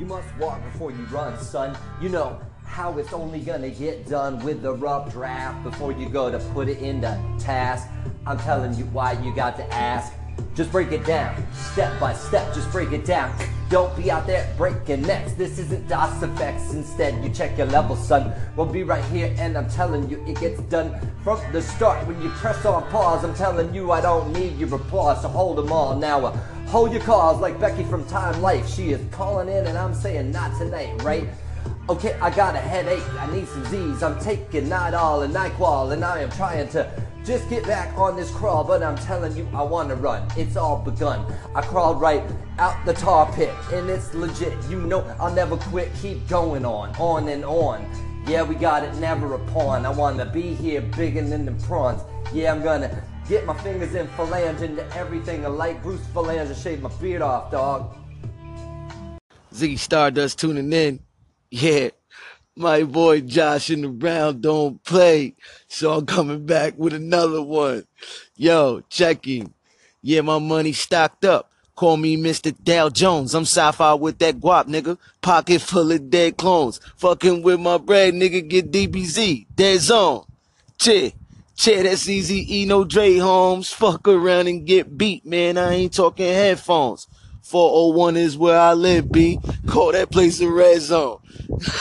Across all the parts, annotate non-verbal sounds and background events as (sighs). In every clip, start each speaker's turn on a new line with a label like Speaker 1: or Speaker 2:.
Speaker 1: You must walk before you run, son. You know how it's only gonna get done with the rough draft before you go to put it into task. I'm telling you why you got to ask. Just break it down, step by step, just break it down. Don't be out there breaking necks. This isn't DOS effects. Instead, you check your level, son. We'll be right here, and I'm telling you, it gets done from the start. When you press on pause, I'm telling you, I don't need your applause, so hold them all now. Uh, hold your calls like Becky from Time Life. She is calling in, and I'm saying, not tonight, right? Okay, I got a headache. I need some Z's. I'm taking Midol and Nyquil, and I am trying to just get back on this crawl. But I'm telling you, I want to run. It's all begun. I crawled right out the tar pit, and it's legit. You know, I'll never quit. Keep going on, on and on. Yeah, we got it, never a pawn. I want to be here bigger than the prawns. Yeah, I'm gonna get my fingers in phalange into everything. I like Bruce Phalange. I shave my beard off, dog.
Speaker 2: Ziggy Stardust tuning in. Yeah, my boy Josh in the round don't play. So I'm coming back with another one. Yo, checking. Yeah, my money stocked up. Call me Mr. Dow Jones. I'm sci-fi with that guap, nigga. Pocket full of dead clones. Fucking with my bread, nigga. Get DBZ. Dead zone. Che. Che, that's easy. E no Dre Holmes. Fuck around and get beat, man. I ain't talking headphones. 401 is where I live, B. Call that place a red zone.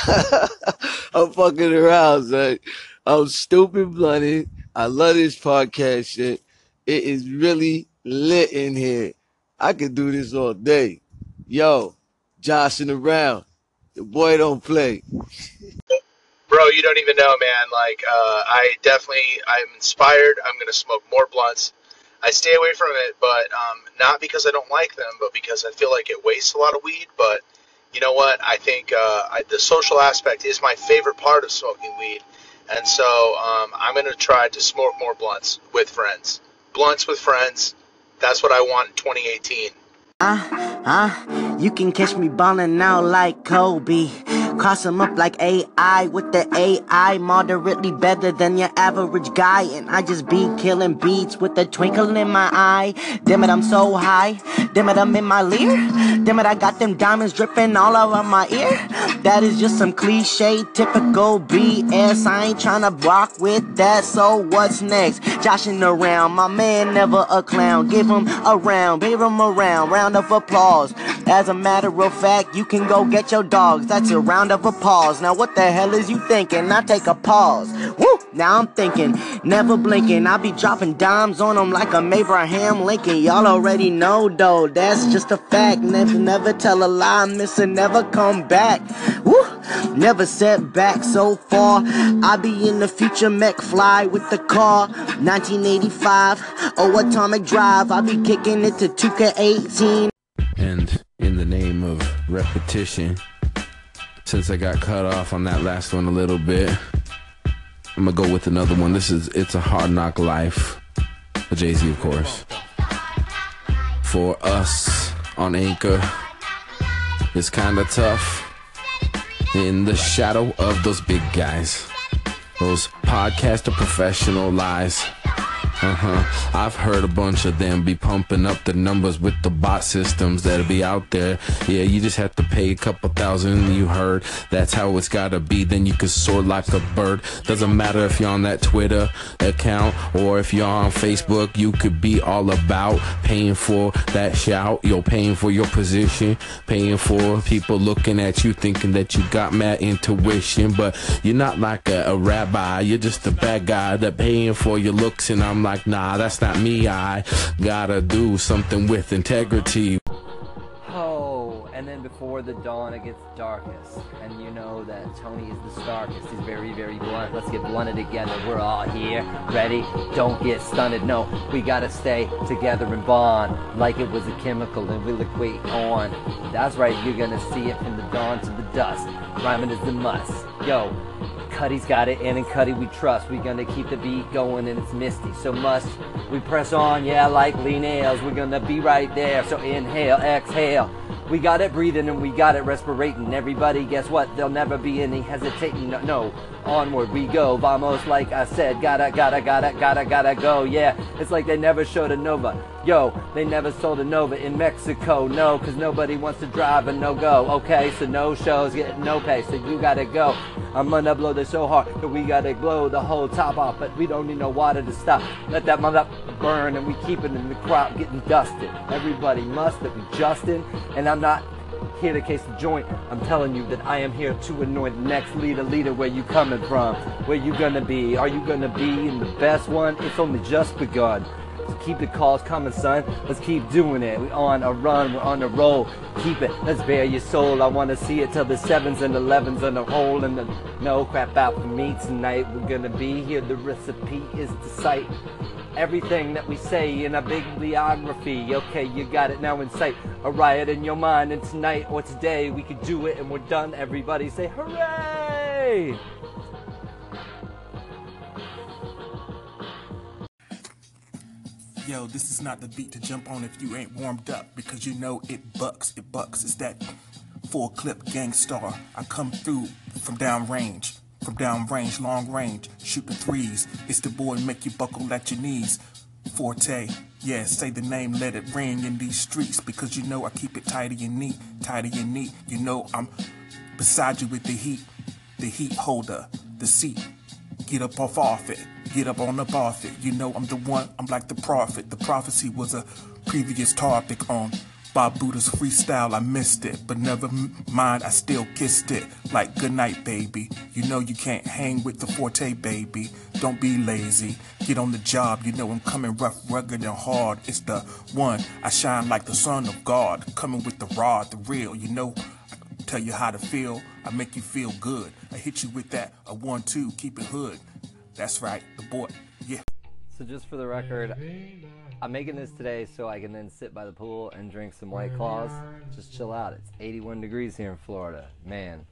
Speaker 2: (laughs) I'm fucking around, son. I'm stupid blunted. I love this podcast shit. It is really lit in here. I could do this all day. Yo, joshing around. The boy don't play. (laughs)
Speaker 3: Bro, you don't even know, man. Like, uh, I definitely, I'm inspired. I'm gonna smoke more blunts. I stay away from it, but um, not because I don't like them, but because I feel like it wastes a lot of weed. But you know what? I think uh, I, the social aspect is my favorite part of smoking weed, and so um, I'm gonna try to smoke more blunts with friends. Blunts with friends. That's what I want in 2018.
Speaker 4: Uh, uh, you can catch me ballin' out like Kobe. Cross him up like AI with the AI, moderately better than your average guy. And I just be killing beats with a twinkle in my eye. Damn it, I'm so high. Damn it, I'm in my leer. Damn it, I got them diamonds dripping all over my ear. That is just some cliche, typical BS. I ain't tryna rock with that, so what's next? Joshing around, my man never a clown. Give him a round, give him a round, round of applause. As a matter of fact, you can go get your dogs. That's a round of applause. Now what the hell is you thinking? I take a pause. Woo! Now I'm thinking, never blinking. I be dropping dimes on them like I'm Abraham Lincoln. Y'all already know though, that's just a fact. Never, never tell a lie, miss and never come back. Woo! Never set back so far. I be in the future, mech fly with the car. 1985, oh atomic drive. I be kicking it to 2K18.
Speaker 5: And the name of repetition, since I got cut off on that last one a little bit, I'm gonna go with another one. This is It's a Hard Knock Life. Jay Z, of course. For us on Anchor, it's kinda tough in the shadow of those big guys, those podcaster professional lies. Uh huh. I've heard a bunch of them be pumping up the numbers with the bot systems that'll be out there. Yeah, you just have to pay a couple thousand. You heard that's how it's gotta be. Then you can soar like a bird. Doesn't matter if you're on that Twitter account or if you're on Facebook. You could be all about paying for that shout. You're paying for your position, paying for people looking at you thinking that you got mad intuition. But you're not like a, a rabbi. You're just a bad guy that paying for your looks. And I'm like, nah, that's not me. I gotta do something with integrity.
Speaker 1: Oh, and then before the dawn it gets darkest. And you know that Tony is the starkest. He's very, very blunt. Let's get blunted together. We're all here, ready. Don't get stunted. No, we gotta stay together and bond like it was a chemical and we'll equate on. That's right, you're gonna see it from the dawn to the dusk. Rhyming is the must. Yo, Cuddy's got it, and in Cuddy we trust. we gonna keep the beat going, and it's misty. So must we press on, yeah, like Lee Nails. We're gonna be right there. So inhale, exhale. We got it breathing and we got it respirating. Everybody, guess what? There'll never be any hesitating. No, no. onward we go. Vamos, like I said, gotta, gotta, gotta, gotta, gotta go. Yeah, it's like they never showed a Nova. Yo, they never sold a Nova in Mexico. No, cause nobody wants to drive a no go. Okay, so no shows, get no pay, so you gotta go. I'm gonna blow this so hard that we gotta blow the whole top off, but we don't need no water to stop. Let that mother burn and we keep it in the crowd getting dusted. Everybody must that be Justin, and I'm not here to case the joint. I'm telling you that I am here to anoint the next leader, leader. Where you coming from? Where you gonna be? Are you gonna be in the best one? It's only just begun. Keep the calls coming, son. Let's keep doing it. We're on a run, we're on a roll. Keep it. Let's bear your soul. I wanna see it till the sevens and elevens and the whole and the no crap out for me tonight. We're gonna be here. The recipe is the sight everything that we say in a big biography. Okay, you got it now in sight. A riot in your mind, and tonight or today we could do it and we're done. Everybody say hooray!
Speaker 6: Yo, this is not the beat to jump on if you ain't warmed up because you know it bucks, it bucks. It's that full clip gang star. I come through from down range, from down range, long range, shoot the threes. It's the boy make you buckle at your knees. Forte, yeah, say the name, let it ring in these streets because you know I keep it tidy and neat, tidy and neat. You know I'm beside you with the heat, the heat holder, the seat. Get up off off it. Get up on up off it. You know I'm the one, I'm like the prophet. The prophecy was a previous topic on Bob Buddha's freestyle. I missed it, but never mind, I still kissed it. Like goodnight, baby. You know you can't hang with the forte, baby. Don't be lazy. Get on the job. You know I'm coming rough, rugged, and hard. It's the one. I shine like the son of God. Coming with the rod, the real. You know tell you how to feel. I make you feel good. I hit you with that a one two, keep it hood. That's right, the boy. Yeah.
Speaker 1: So just for the record, I'm making this today so I can then sit by the pool and drink some White Claws. Just chill out. It's 81 degrees here in Florida. Man,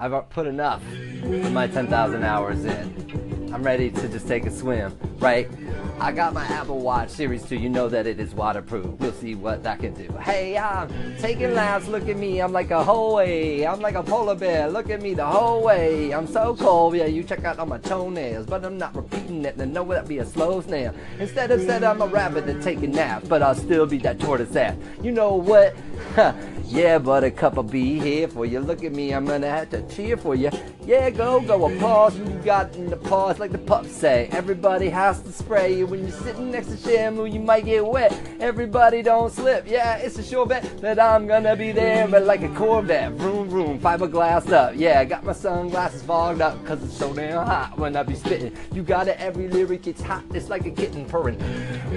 Speaker 1: I've put enough of my 10,000 hours in. I'm ready to just take a swim, right? I got my Apple Watch Series 2. You know that it is waterproof. We'll see what that can do. Hey, I'm taking laps. Look at me. I'm like a whole way. I'm like a polar bear. Look at me the whole way. I'm so cold. Yeah, you check out all my toenails. But I'm not repeating it. And know that be a slow snail. Instead of said I'm a rabbit that take a nap. But I'll still be that tortoise ass. You know what? (laughs) yeah, buttercup, I'll be here for you. Look at me. I'm gonna have to cheer for you. Yeah, go, go. Applause when you got in the pause, like the pups say. Everybody has to spray you when you're sitting next to Shamu. You might get wet. Everybody don't slip. Yeah, it's a sure bet that I'm gonna be there, but like a Corvette. Vroom, vroom, fiberglass up. Yeah, I got my sunglasses fogged up, cause it's so damn hot when I be spitting. You got it, every lyric, it's hot. It's like a kitten purring.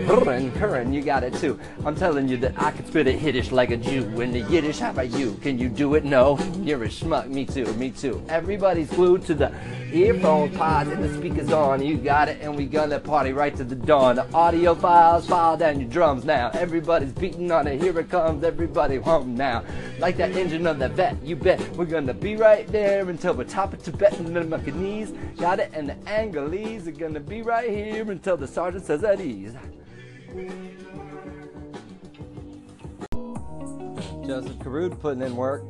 Speaker 1: Purring, purring, you got it too. I'm telling you that I can spit it Yiddish like a Jew. In the How about you? Can you do it? No, you're a schmuck. Me too, me too. Everybody's glued to the earphone pods and the speakers on. You got it, and we gonna party right to the dawn. The audio files file down your drums now. Everybody's beating on it. Here it comes. Everybody home now. Like that engine of the vet. You bet we're gonna be right there until we're top of Tibet and the Macanese. Got it, and the Angolese are gonna be right here until the sergeant says at ease. Joseph Carrude putting in work.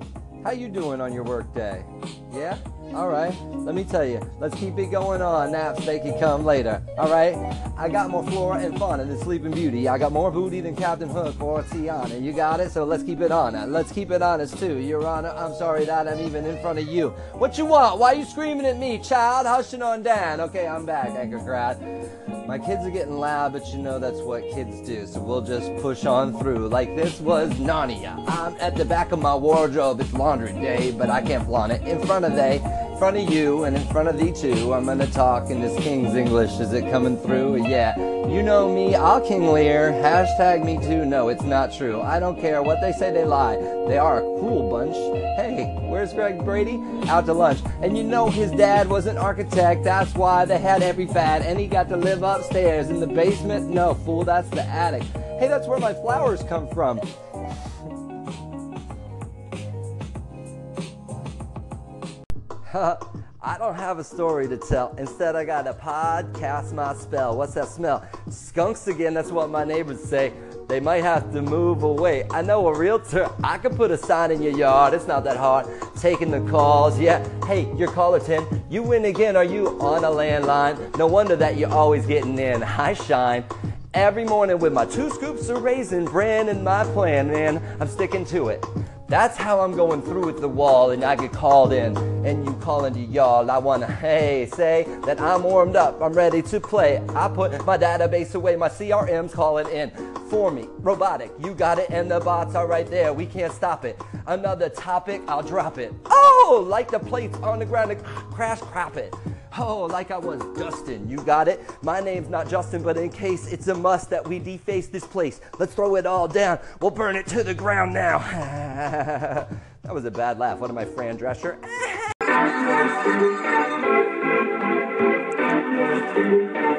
Speaker 1: How you doing on your work day? Yeah? All right. Let me tell you. Let's keep it going on. Naps they can come later. All right. I got more flora and fauna than Sleeping Beauty. I got more booty than Captain Hook or Tiana. You got it. So let's keep it on. Let's keep it honest too, Your Honor. I'm sorry that I'm even in front of you. What you want? Why you screaming at me, child? Hushing on down. Okay, I'm back, Anchor Grad. My kids are getting loud, but you know that's what kids do. So we'll just push on through. Like this was Narnia. I'm at the back of my wardrobe. It's laundry day, but I can't flaunt it in front of they, front of you, and in front of thee too. I'm gonna talk in this King's English. Is it coming through? Yeah. You know me. I'll King Lear. Hashtag me too. No, it's not true. I don't care what they say. They lie. They are a cruel bunch. Hey, where's Greg Brady? Out to lunch. And you know his dad was an architect. That's why they had every fad. And he got to live upstairs in the basement. No, fool, that's the attic. Hey, that's where my flowers come from. (laughs) I don't have a story to tell. Instead, I got a podcast my spell. What's that smell? Skunks again, that's what my neighbors say. they might have to move away. I know a realtor, I could put a sign in your yard. It's not that hard. Taking the calls, yeah. Hey, you're caller 10. You win again. Are you on a landline? No wonder that you're always getting in. (laughs) I shine. Every morning with my two scoops of raisin bran and my plan, man, I'm sticking to it. That's how I'm going through with the wall and I get called in and you calling to y'all. I wanna, hey, say that I'm warmed up, I'm ready to play. I put my database away, my CRM's calling in for me. Robotic, you got it, and the bots are right there. We can't stop it. Another topic, I'll drop it. Oh, like the plates on the ground, crash crap it. Oh, like I was Dustin, you got it? My name's not Justin, but in case it's a must that we deface this place, let's throw it all down. We'll burn it to the ground now. (laughs) that was a bad laugh. What am I, Fran Drescher? (laughs)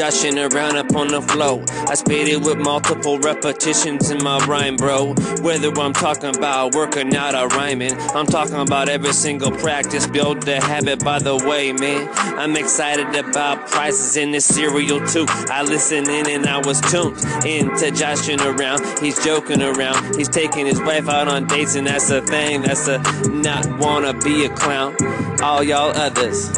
Speaker 7: Yeah, joshing around up on the flow. I spit it with multiple repetitions in my rhyme, bro. Whether I'm talking about work working out or rhyming, I'm talking about every single practice. Build the habit by the way, man. I'm excited about prices in this cereal too. I listen in and I was tuned into joshing around. He's joking around. He's taking his wife out on dates, and that's a thing. That's a not wanna be a clown. All y'all others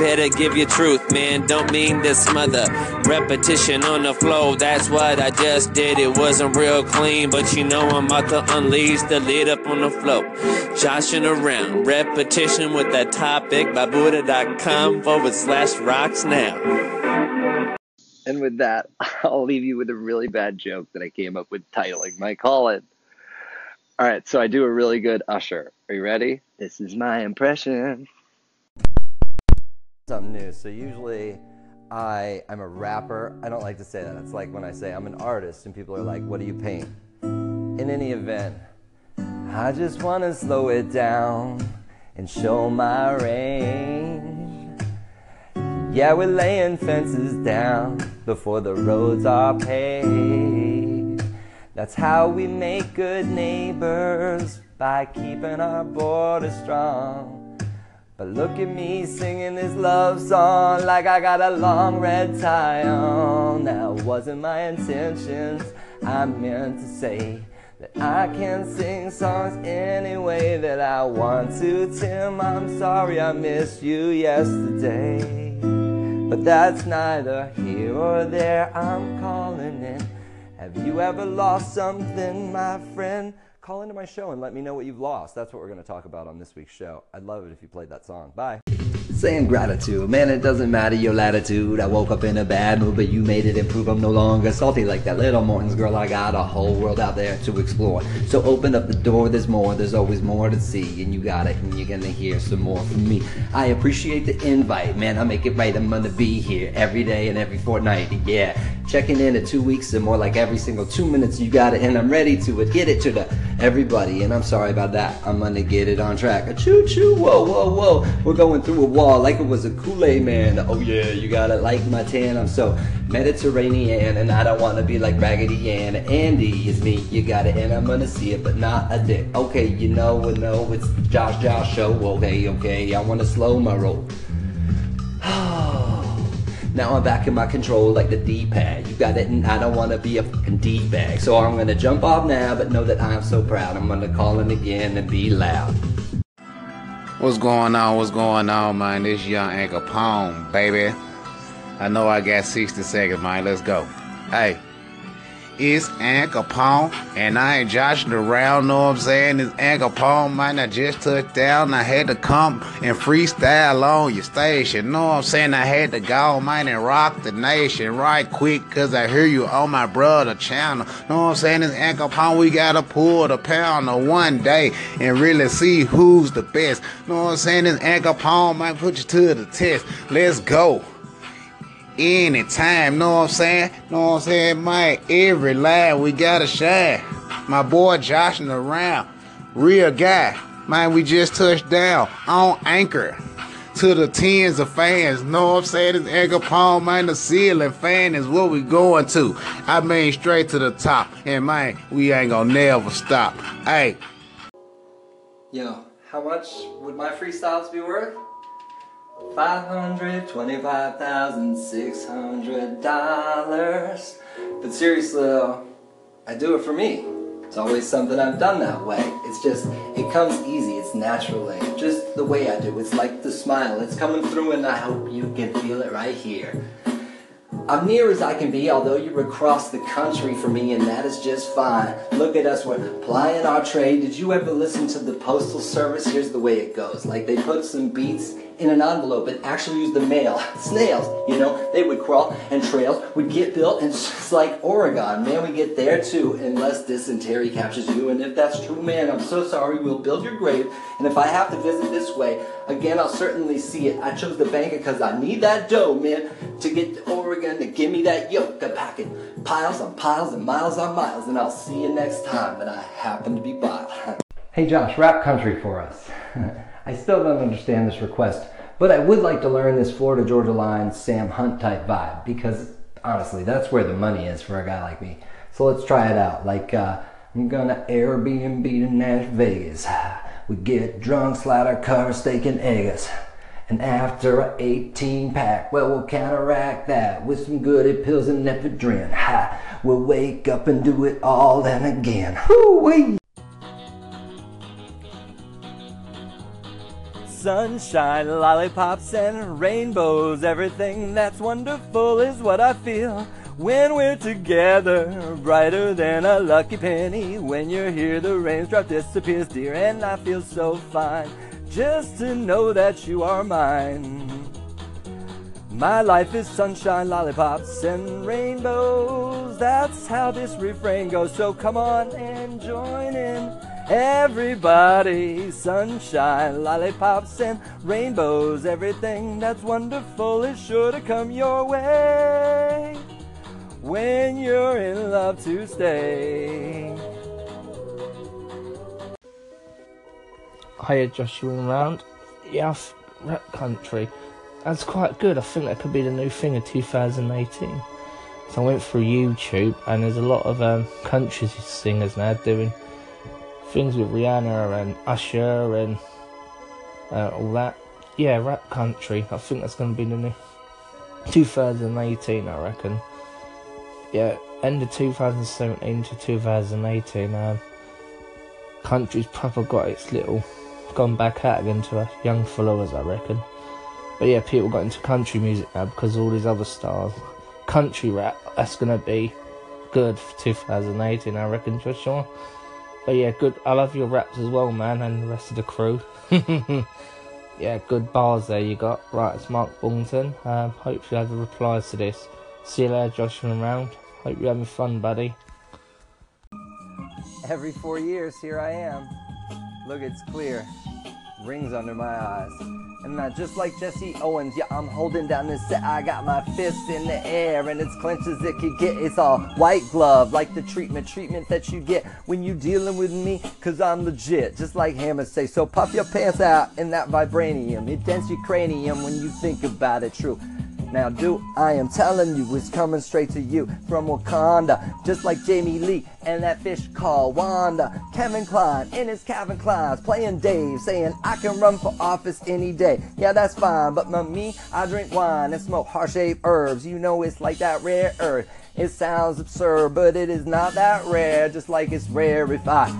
Speaker 7: better give your truth, man. Don't mean to smother. Repetition on the flow, that's what I just did. It wasn't real clean, but you know I'm about to unleash the lid up on the flow. Joshing around, repetition with that topic by Buddha.com forward slash rocks now.
Speaker 1: And with that, (laughs) I'll leave you with a really bad joke that I came up with titling my call it. All right, so I do a really good usher. Are you ready? This is my impression. Something new. So usually I I'm a rapper. I don't like to say that. It's like when I say I'm an artist and people are like, "What do you paint?" In any event, I just want to slow it down and show my range. Yeah, we're laying fences down before the roads are paved. That's how we make good neighbors by keeping our border strong. But look at me singing this love song like I got a long red tie on. That wasn't my intentions. I meant to say that I can sing songs any way that I want to. Tim, I'm sorry I missed you yesterday. But that's neither here or there. I'm calling in. Have you ever lost something, my friend? Call into my show and let me know what you've lost. That's what we're going to talk about on this week's show. I'd love it if you played that song. Bye. Saying gratitude, man, it doesn't matter your latitude. I woke up in a bad mood, but you made it improve. I'm no longer salty like that little Morton's girl. I got a whole world out there to explore. So open up the door, there's more, there's always more to see. And you got it, and you're gonna hear some more from me. I appreciate the invite, man. I make it right. I'm gonna be here every day and every fortnight. Yeah, checking in at two weeks and more like every single two minutes. You got it, and I'm ready to get it to the everybody. And I'm sorry about that. I'm gonna get it on track. A choo choo, whoa, whoa, whoa. We're going through a wall like it was a Kool-Aid man. Oh yeah, you got it like my tan. I'm so Mediterranean and I don't wanna be like Raggedy Ann. Andy is me, you got it, and I'm gonna see it, but not a dick. Okay, you know, and no, it's Josh Josh show. Okay, okay, I wanna slow my roll. (sighs) Ah. Now I'm back in my control like the D-pad. You got it, and I don't wanna be a fucking D-bag. So I'm gonna jump off now, but know that I'm so proud. I'm gonna call in again and be loud.
Speaker 8: What's going on? What's going on, man? This young Al Capone, baby. I know I got 60 seconds, man. Let's go. Hey, it's Al Capone, and I ain't joshing around, know what I'm saying? It's Al Capone, man. I just touched down. I had to come and freestyle on your station. Know what I'm saying? I had to go, man, and rock the nation right quick, cause I hear you on my brother channel. Know what I'm saying? It's Al Capone. We gotta pull the pounder one day and really see who's the best. Know what I'm saying? It's Al Capone, man. Put you to the test. Let's go anytime, know what I'm saying? Know what I'm saying, man? Every line we gotta shine. My boy joshing around, real guy. Man, we just touched down on anchor to the tens of fans. Know what I'm saying? It's Edgar Paul, man. The ceiling fan is what we going to. I mean, straight to the top. And man, we ain't gonna never stop. Hey.
Speaker 1: Yo, How much would my freestyles be worth? $525,600. But seriously though, I do it for me. It's always something I've done that way. It's just, it comes easy, it's naturally. Just the way I do. It's like the smile. It's coming through and I hope you can feel it right here. I'm near as I can be, although you're across the country for me, and that is just fine. Look at us, we're plying our trade. Did you ever listen to the Postal Service? Here's the way it goes. Like they put some beats in an envelope and actually use the mail. (laughs) Snails, you know, they would crawl and trails would get built, and just like Oregon, man, we get there too, unless dysentery captures you. And if that's true, man, I'm so sorry. We'll build your grave, and if I have to visit this way again, I'll certainly see it. I chose the bank because I need that dough, man, to get to Oregon to give me that yoke. I'm packing piles on piles and miles on miles, and I'll see you next time that I happen to be by. (laughs) Hey Josh, rap country for us. (laughs) I still don't understand this request, but I would like to learn this Florida Georgia Line Sam Hunt type vibe because honestly, that's where the money is for a guy like me. So let's try it out. Like, uh, I'm gonna Airbnb to Nash Vegas. We get drunk, slide our car, steak and eggs. And after a 18 pack, well, we'll counteract that with some goody pills and ephedrine. Ha! We'll wake up and do it all then again. Hoo-wee! Sunshine, lollipops, and rainbows. Everything that's wonderful is what I feel when we're together. Brighter than a lucky penny. When you're here, the raindrop disappears, dear, and I feel so fine just to know that you are mine. My life is sunshine, lollipops, and rainbows. That's how this refrain goes. So come on and join in. Everybody, sunshine, lollipops, and rainbows. Everything that's wonderful is sure to come your way when you're in love to stay.
Speaker 9: Hiya, Joshua and round. Yeah, rap country. That's quite good. I think that could be the new thing of 2018. So I went through YouTube, and there's a lot of um, country singers now doing things with Rihanna and Usher and uh, all that. Yeah, rap country. I think that's going to be the new 2018. I reckon. Yeah, end of 2017 to 2018. Um, country's proper got its little gone back out again to us young followers, I reckon. But yeah, people got into country music now because all these other stars. Country rap, that's gonna be good for 2018, I reckon, Joshua. But yeah, good. I love your raps as well, man, and the rest of the crew. (laughs) yeah, good bars there you got. Right, it's Mark Bungton. Um, hope you have the replies to this. See you later, Joshua and round. Hope you're having fun, buddy.
Speaker 1: Every four years, here I am. Look, it's clear. Rings under my eyes. And not just like Jesse Owens, yeah, I'm holding down this set. I got my fist in the air, and it's clenched as it could get. It's all white glove, like the treatment, treatment that you get when you dealing with me, cause I'm legit, just like Hammer say. So puff your pants out in that vibranium. It dents your cranium when you think about it, true. Now, do I am telling you, it's coming straight to you from Wakanda, just like Jamie Lee and that fish called Wanda. Kevin Kline in his Calvin Klein's playing Dave, saying I can run for office any day. Yeah, that's fine, but my, me, I drink wine and smoke heart-shaped herbs. You know it's like that rare earth. It sounds absurd, but it is not that rare, just like it's rarefied.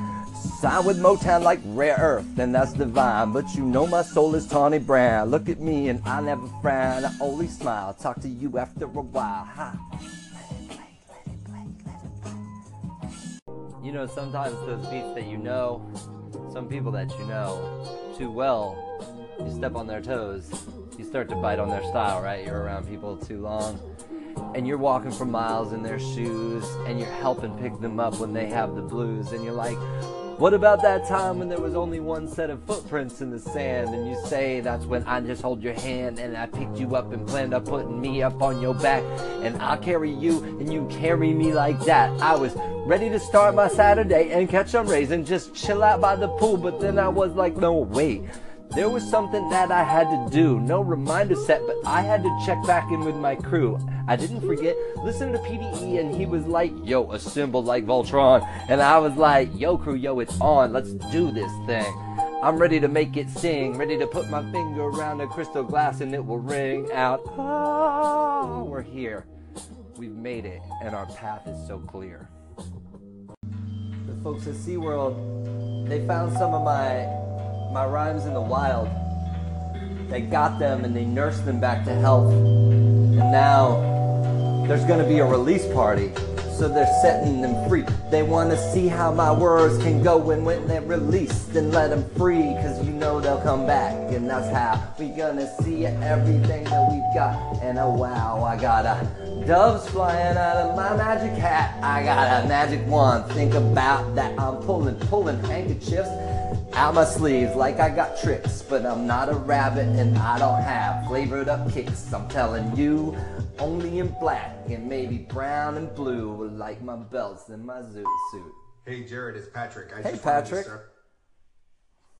Speaker 1: Sign with Motown like rare earth, then that's divine. But you know my soul is tawny brown. Look at me and I never frown. I only smile. Talk to you after a while. Ha. You know, sometimes those beats that you know, some people that you know too well, you step on their toes. You start to bite on their style, right? You're around people too long. And you're walking for miles in their shoes, and you're helping pick them up when they have the blues. And you're like, what about that time when there was only one set of footprints in the sand? And you say that's when I just hold your hand and I picked you up and planned on putting me up on your back. And I'll carry you and you carry me like that. I was ready to start my Saturday and catch some rays and just chill out by the pool. But then I was like, no, wait. There was something that I had to do. No reminder set, but I had to check back in with my crew. I didn't forget, listen to PDE, and he was like, yo, assemble like Voltron. And I was like, yo, crew, yo, it's on. Let's do this thing. I'm ready to make it sing, ready to put my finger around a crystal glass and it will ring out. Ah, we're here. We've made it, and our path is so clear. The folks at SeaWorld, they found some of my my rhymes in the wild. They got them and they nursed them back to health. And now there's gonna be a release party so they're setting them free. They want to see how my words can go, and when they're released, then let them free, cause you know they'll come back, and that's how we gonna see everything that we've got. And oh wow, I got a doves flying out of my magic hat. I got a magic wand. Think about that. I'm pulling, pulling handkerchiefs out my sleeves like I got tricks, but I'm not a rabbit and I don't have flavored up kicks. I'm telling you, only in black and maybe brown and blue, like my belts and my zoot suit.
Speaker 10: Hey Jared, it's Patrick. I
Speaker 1: Hey,
Speaker 10: just wanted to
Speaker 1: Patrick.